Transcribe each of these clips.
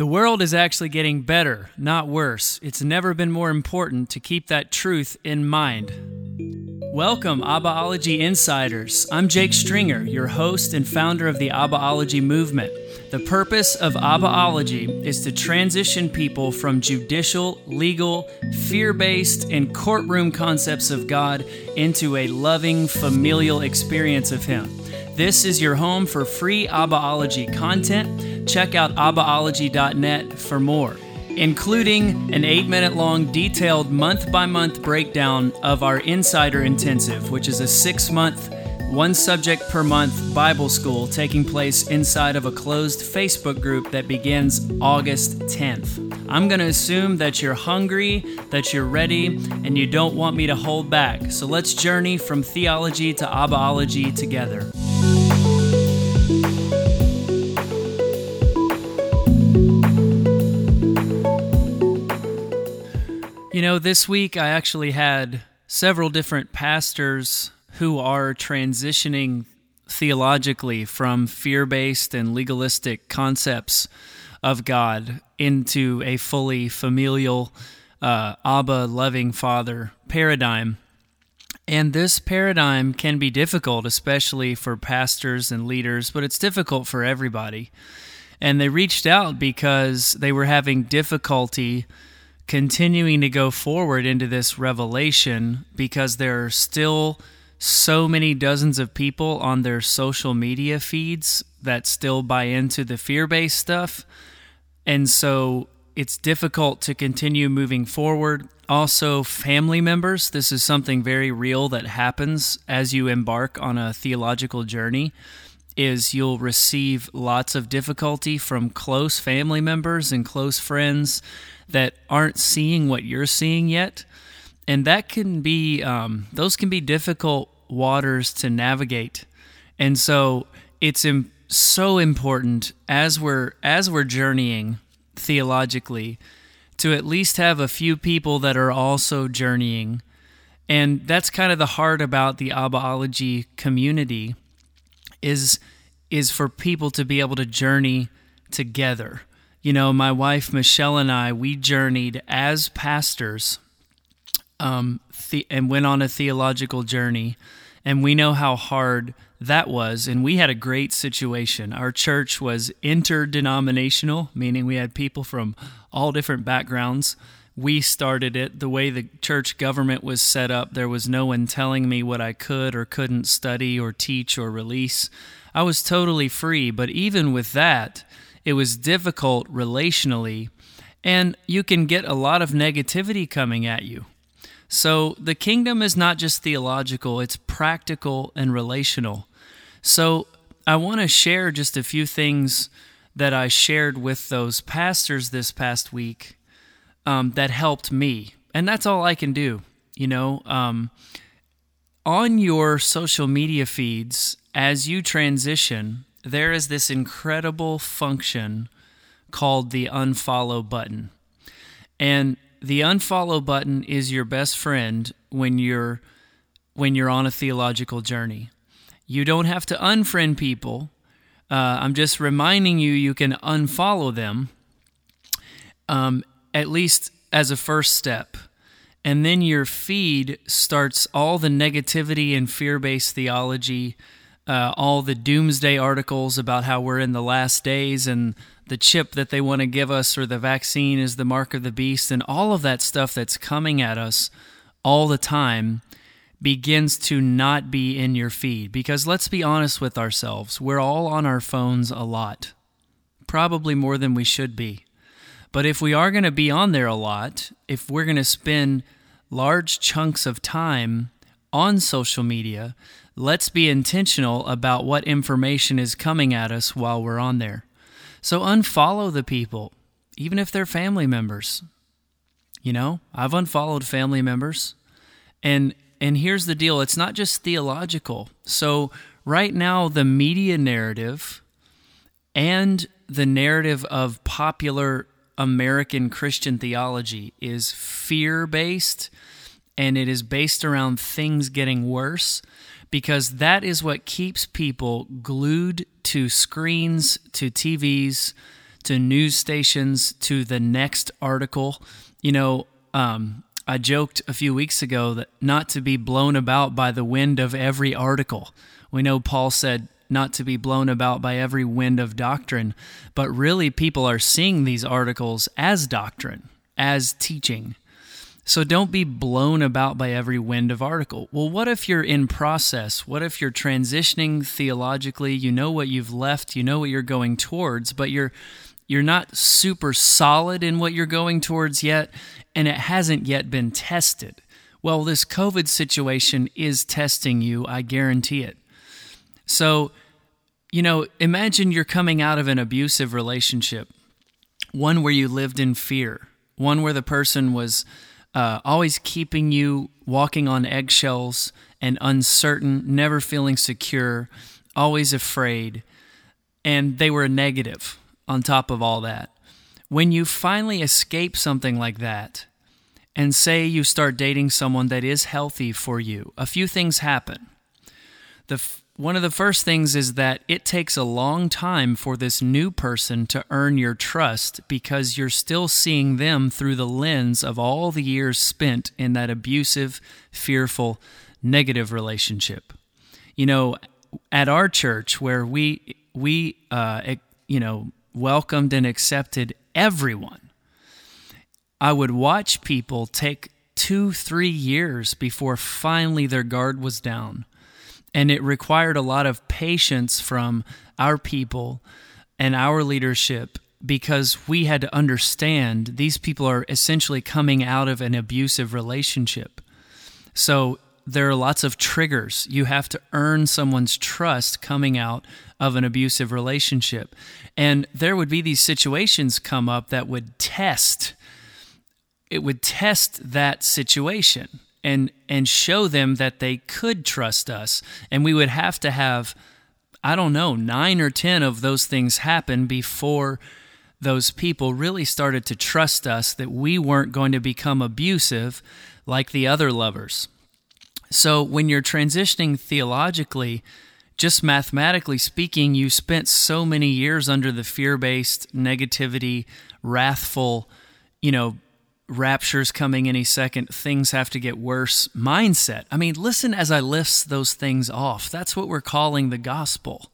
The world is actually getting better, not worse. It's never been more important to keep that truth in mind. Welcome, Abbaology Insiders. I'm Jake Stringer, your host and founder of the Abbaology movement. The purpose of Abbaology is to transition people from judicial, legal, fear based, and courtroom concepts of God into a loving, familial experience of Him. This is your home for free Abbaology content. Check out abbaology.net for more, including an eight minute long detailed month by month breakdown of our Insider Intensive, which is a six month, one subject per month Bible school taking place inside of a closed Facebook group that begins August 10th. I'm going to assume that you're hungry, that you're ready, and you don't want me to hold back. So let's journey from theology to Abbaology together. You know, this week I actually had several different pastors who are transitioning theologically from fear based and legalistic concepts of God into a fully familial, uh, Abba loving Father paradigm. And this paradigm can be difficult, especially for pastors and leaders, but it's difficult for everybody. And they reached out because they were having difficulty continuing to go forward into this revelation because there are still so many dozens of people on their social media feeds that still buy into the fear based stuff. And so it's difficult to continue moving forward. Also, family members, this is something very real that happens as you embark on a theological journey is you'll receive lots of difficulty from close family members and close friends that aren't seeing what you're seeing yet. And that can be, um, those can be difficult waters to navigate. And so it's Im- so important as we're, as we're journeying theologically to at least have a few people that are also journeying. And that's kind of the heart about the Abbaology community is is for people to be able to journey together. You know, my wife Michelle and I, we journeyed as pastors um, the, and went on a theological journey. And we know how hard that was. And we had a great situation. Our church was interdenominational, meaning we had people from all different backgrounds. We started it the way the church government was set up. There was no one telling me what I could or couldn't study or teach or release. I was totally free. But even with that, it was difficult relationally, and you can get a lot of negativity coming at you. So the kingdom is not just theological, it's practical and relational. So I want to share just a few things that I shared with those pastors this past week um, that helped me. And that's all I can do. You know, um, on your social media feeds, as you transition, there is this incredible function called the unfollow button. And the unfollow button is your best friend when you're when you're on a theological journey. You don't have to unfriend people. Uh, I'm just reminding you you can unfollow them, um, at least as a first step. And then your feed starts all the negativity and fear based theology uh, all the doomsday articles about how we're in the last days and the chip that they want to give us or the vaccine is the mark of the beast. And all of that stuff that's coming at us all the time begins to not be in your feed. Because let's be honest with ourselves we're all on our phones a lot. Probably more than we should be but if we are going to be on there a lot if we're going to spend large chunks of time on social media let's be intentional about what information is coming at us while we're on there. So unfollow the people, even if they're family members. You know, I've unfollowed family members. And and here's the deal, it's not just theological. So right now the media narrative and the narrative of popular American Christian theology is fear-based and it is based around things getting worse because that is what keeps people glued to screens, to TVs, to news stations to the next article. You know, um, I joked a few weeks ago that not to be blown about by the wind of every article. We know Paul said not to be blown about by every wind of doctrine, but really people are seeing these articles as doctrine, as teaching. So don't be blown about by every wind of article. Well, what if you're in process? What if you're transitioning theologically? You know what you've left, you know what you're going towards, but you're you're not super solid in what you're going towards yet, and it hasn't yet been tested. Well, this COVID situation is testing you, I guarantee it. So, you know, imagine you're coming out of an abusive relationship, one where you lived in fear, one where the person was uh, always keeping you walking on eggshells and uncertain, never feeling secure, always afraid, and they were negative on top of all that. When you finally escape something like that, and say you start dating someone that is healthy for you, a few things happen. The one of the first things is that it takes a long time for this new person to earn your trust because you're still seeing them through the lens of all the years spent in that abusive, fearful, negative relationship. You know, at our church where we we uh, you know welcomed and accepted everyone. I would watch people take two, three years before finally their guard was down. And it required a lot of patience from our people and our leadership because we had to understand these people are essentially coming out of an abusive relationship. So there are lots of triggers. You have to earn someone's trust coming out of an abusive relationship. And there would be these situations come up that would test it would test that situation and and show them that they could trust us and we would have to have I don't know 9 or 10 of those things happen before those people really started to trust us that we weren't going to become abusive like the other lovers. So when you're transitioning theologically, just mathematically speaking, you spent so many years under the fear based, negativity, wrathful, you know, rapture's coming any second, things have to get worse mindset. I mean, listen as I list those things off. That's what we're calling the gospel.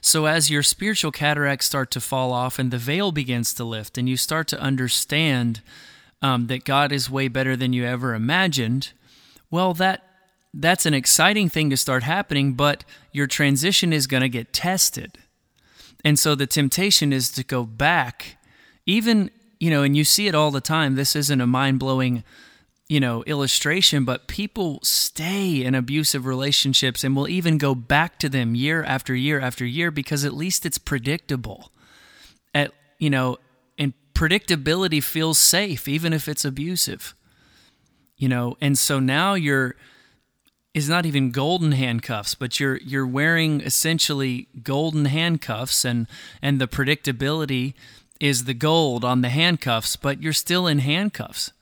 So, as your spiritual cataracts start to fall off and the veil begins to lift, and you start to understand um, that God is way better than you ever imagined, well, that that's an exciting thing to start happening, but your transition is going to get tested. And so the temptation is to go back, even, you know, and you see it all the time. This isn't a mind blowing, you know, illustration, but people stay in abusive relationships and will even go back to them year after year after year because at least it's predictable. At, you know, and predictability feels safe, even if it's abusive, you know, and so now you're, is not even golden handcuffs, but you're you're wearing essentially golden handcuffs and and the predictability is the gold on the handcuffs, but you're still in handcuffs.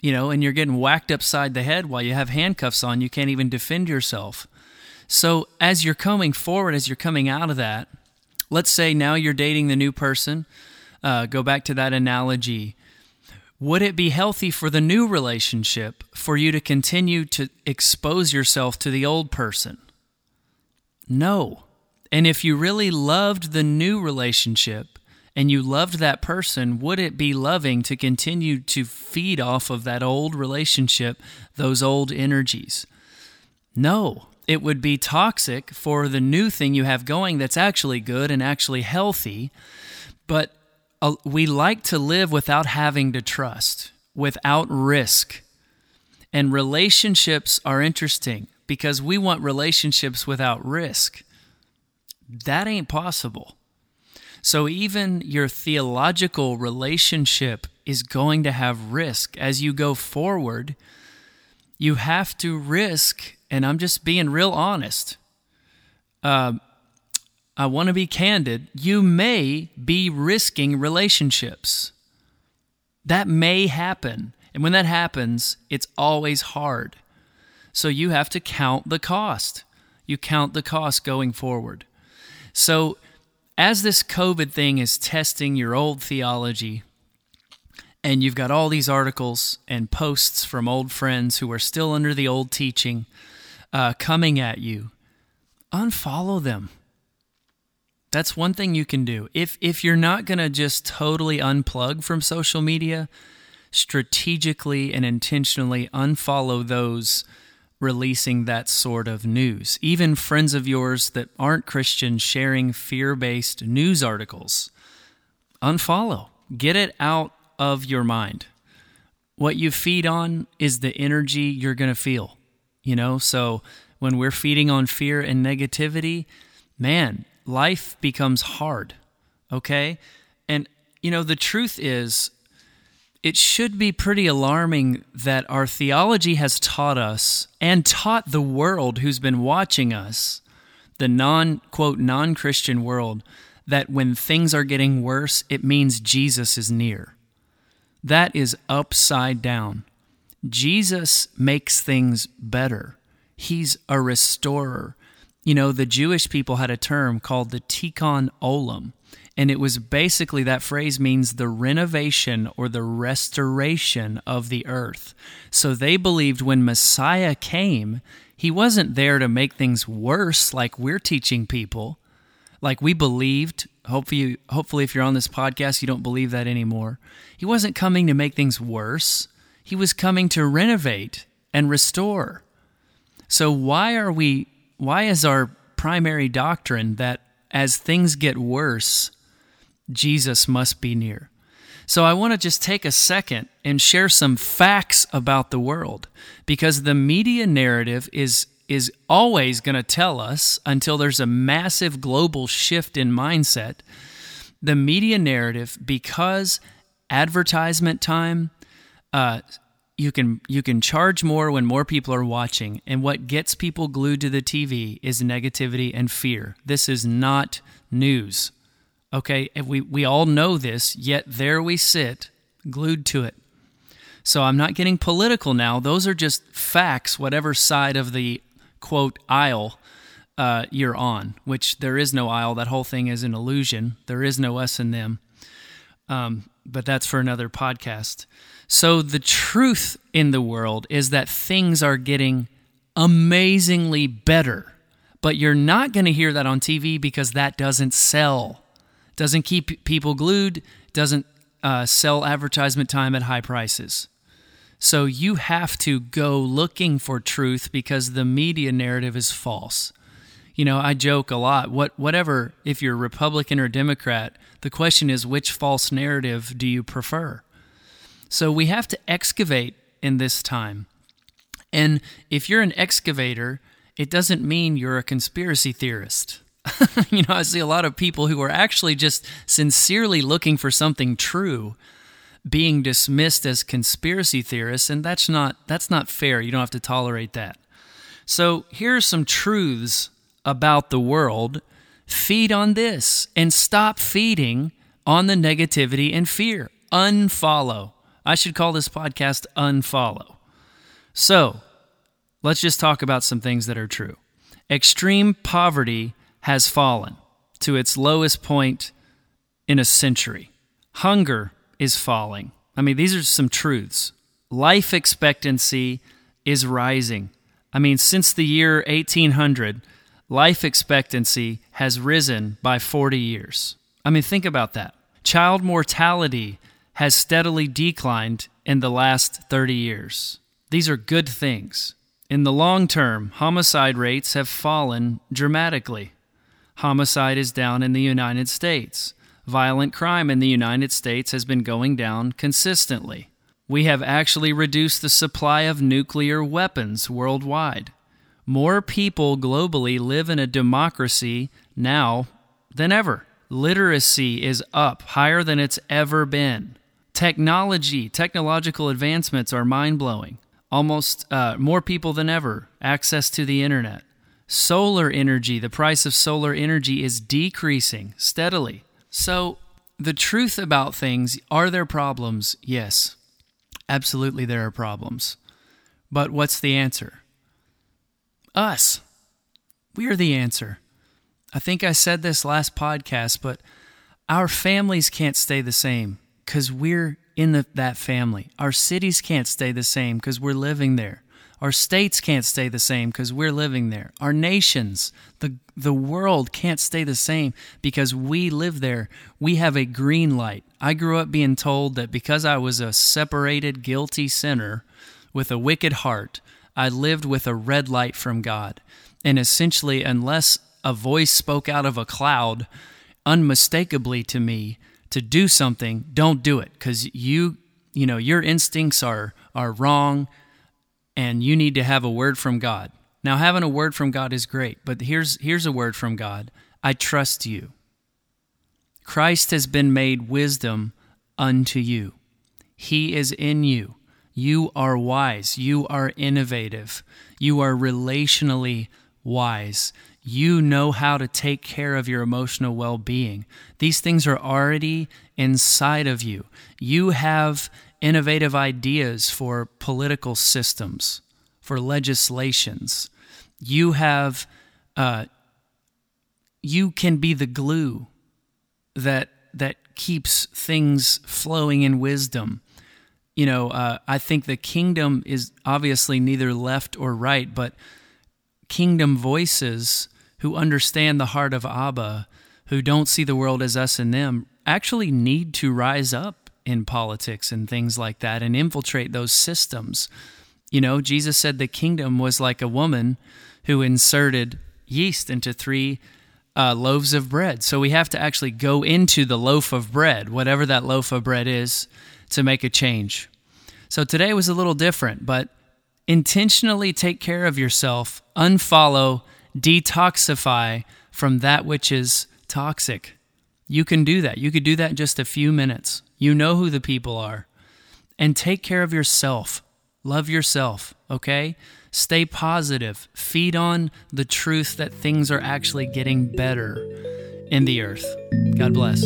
You know, and you're getting whacked upside the head while you have handcuffs on, you can't even defend yourself. So, as you're coming forward, as you're coming out of that, let's say now you're dating the new person. Uh, go back to that analogy would it be healthy for the new relationship for you to continue to expose yourself to the old person? No. And if you really loved the new relationship and you loved that person, would it be loving to continue to feed off of that old relationship, those old energies? No. It would be toxic for the new thing you have going that's actually good and actually healthy. But uh, we like to live without having to trust, without risk. And relationships are interesting because we want relationships without risk. That ain't possible. So, even your theological relationship is going to have risk. As you go forward, you have to risk, and I'm just being real honest. Uh, I want to be candid, you may be risking relationships. That may happen. And when that happens, it's always hard. So you have to count the cost. You count the cost going forward. So as this COVID thing is testing your old theology, and you've got all these articles and posts from old friends who are still under the old teaching uh, coming at you, unfollow them. That's one thing you can do. If if you're not going to just totally unplug from social media, strategically and intentionally unfollow those releasing that sort of news. Even friends of yours that aren't Christian sharing fear-based news articles. Unfollow. Get it out of your mind. What you feed on is the energy you're going to feel. You know, so when we're feeding on fear and negativity, man, life becomes hard. Okay? And, you know, the truth is, it should be pretty alarming that our theology has taught us and taught the world who's been watching us, the non, quote, non Christian world, that when things are getting worse, it means Jesus is near. That is upside down. Jesus makes things better. He's a restorer. You know, the Jewish people had a term called the tikkun olam, and it was basically that phrase means the renovation or the restoration of the earth. So they believed when Messiah came, he wasn't there to make things worse like we're teaching people. Like we believed, hopefully hopefully if you're on this podcast you don't believe that anymore. He wasn't coming to make things worse. He was coming to renovate and restore. So why are we why is our primary doctrine that as things get worse, Jesus must be near? So I want to just take a second and share some facts about the world because the media narrative is is always going to tell us until there's a massive global shift in mindset. The media narrative because advertisement time uh, you can you can charge more when more people are watching and what gets people glued to the TV is negativity and fear. This is not news. Okay, and we we all know this, yet there we sit glued to it. So I'm not getting political now. Those are just facts whatever side of the quote aisle uh, you're on, which there is no aisle. That whole thing is an illusion. There is no us and them. Um, but that's for another podcast. So, the truth in the world is that things are getting amazingly better. But you're not going to hear that on TV because that doesn't sell, doesn't keep people glued, doesn't uh, sell advertisement time at high prices. So, you have to go looking for truth because the media narrative is false. You know, I joke a lot. What, whatever, if you're Republican or Democrat, the question is which false narrative do you prefer? So we have to excavate in this time. And if you're an excavator, it doesn't mean you're a conspiracy theorist. you know, I see a lot of people who are actually just sincerely looking for something true being dismissed as conspiracy theorists and that's not that's not fair. You don't have to tolerate that. So, here are some truths about the world. Feed on this and stop feeding on the negativity and fear. Unfollow. I should call this podcast Unfollow. So, let's just talk about some things that are true. Extreme poverty has fallen to its lowest point in a century. Hunger is falling. I mean, these are some truths. Life expectancy is rising. I mean, since the year 1800, life expectancy has risen by 40 years. I mean, think about that. Child mortality has steadily declined in the last 30 years. These are good things. In the long term, homicide rates have fallen dramatically. Homicide is down in the United States. Violent crime in the United States has been going down consistently. We have actually reduced the supply of nuclear weapons worldwide. More people globally live in a democracy now than ever. Literacy is up higher than it's ever been. Technology, technological advancements are mind blowing. Almost uh, more people than ever, access to the internet. Solar energy, the price of solar energy is decreasing steadily. So, the truth about things are there problems? Yes, absolutely, there are problems. But what's the answer? Us. We are the answer. I think I said this last podcast, but our families can't stay the same because we're in the, that family. Our cities can't stay the same because we're living there. Our states can't stay the same because we're living there. Our nations, the, the world can't stay the same because we live there. We have a green light. I grew up being told that because I was a separated, guilty sinner with a wicked heart, I lived with a red light from God. And essentially, unless a voice spoke out of a cloud unmistakably to me to do something, don't do it because you, you know, your instincts are, are wrong and you need to have a word from God. Now, having a word from God is great, but here's, here's a word from God I trust you. Christ has been made wisdom unto you, He is in you. You are wise. You are innovative. You are relationally wise. You know how to take care of your emotional well being. These things are already inside of you. You have innovative ideas for political systems, for legislations. You have, uh, you can be the glue that that keeps things flowing in wisdom. You know, uh, I think the kingdom is obviously neither left or right, but kingdom voices who understand the heart of Abba, who don't see the world as us and them, actually need to rise up in politics and things like that and infiltrate those systems. You know, Jesus said the kingdom was like a woman who inserted yeast into three uh, loaves of bread. So we have to actually go into the loaf of bread, whatever that loaf of bread is, to make a change. So today was a little different, but intentionally take care of yourself, unfollow, detoxify from that which is toxic. You can do that. You could do that in just a few minutes. You know who the people are. And take care of yourself. Love yourself, okay? Stay positive. Feed on the truth that things are actually getting better in the earth. God bless.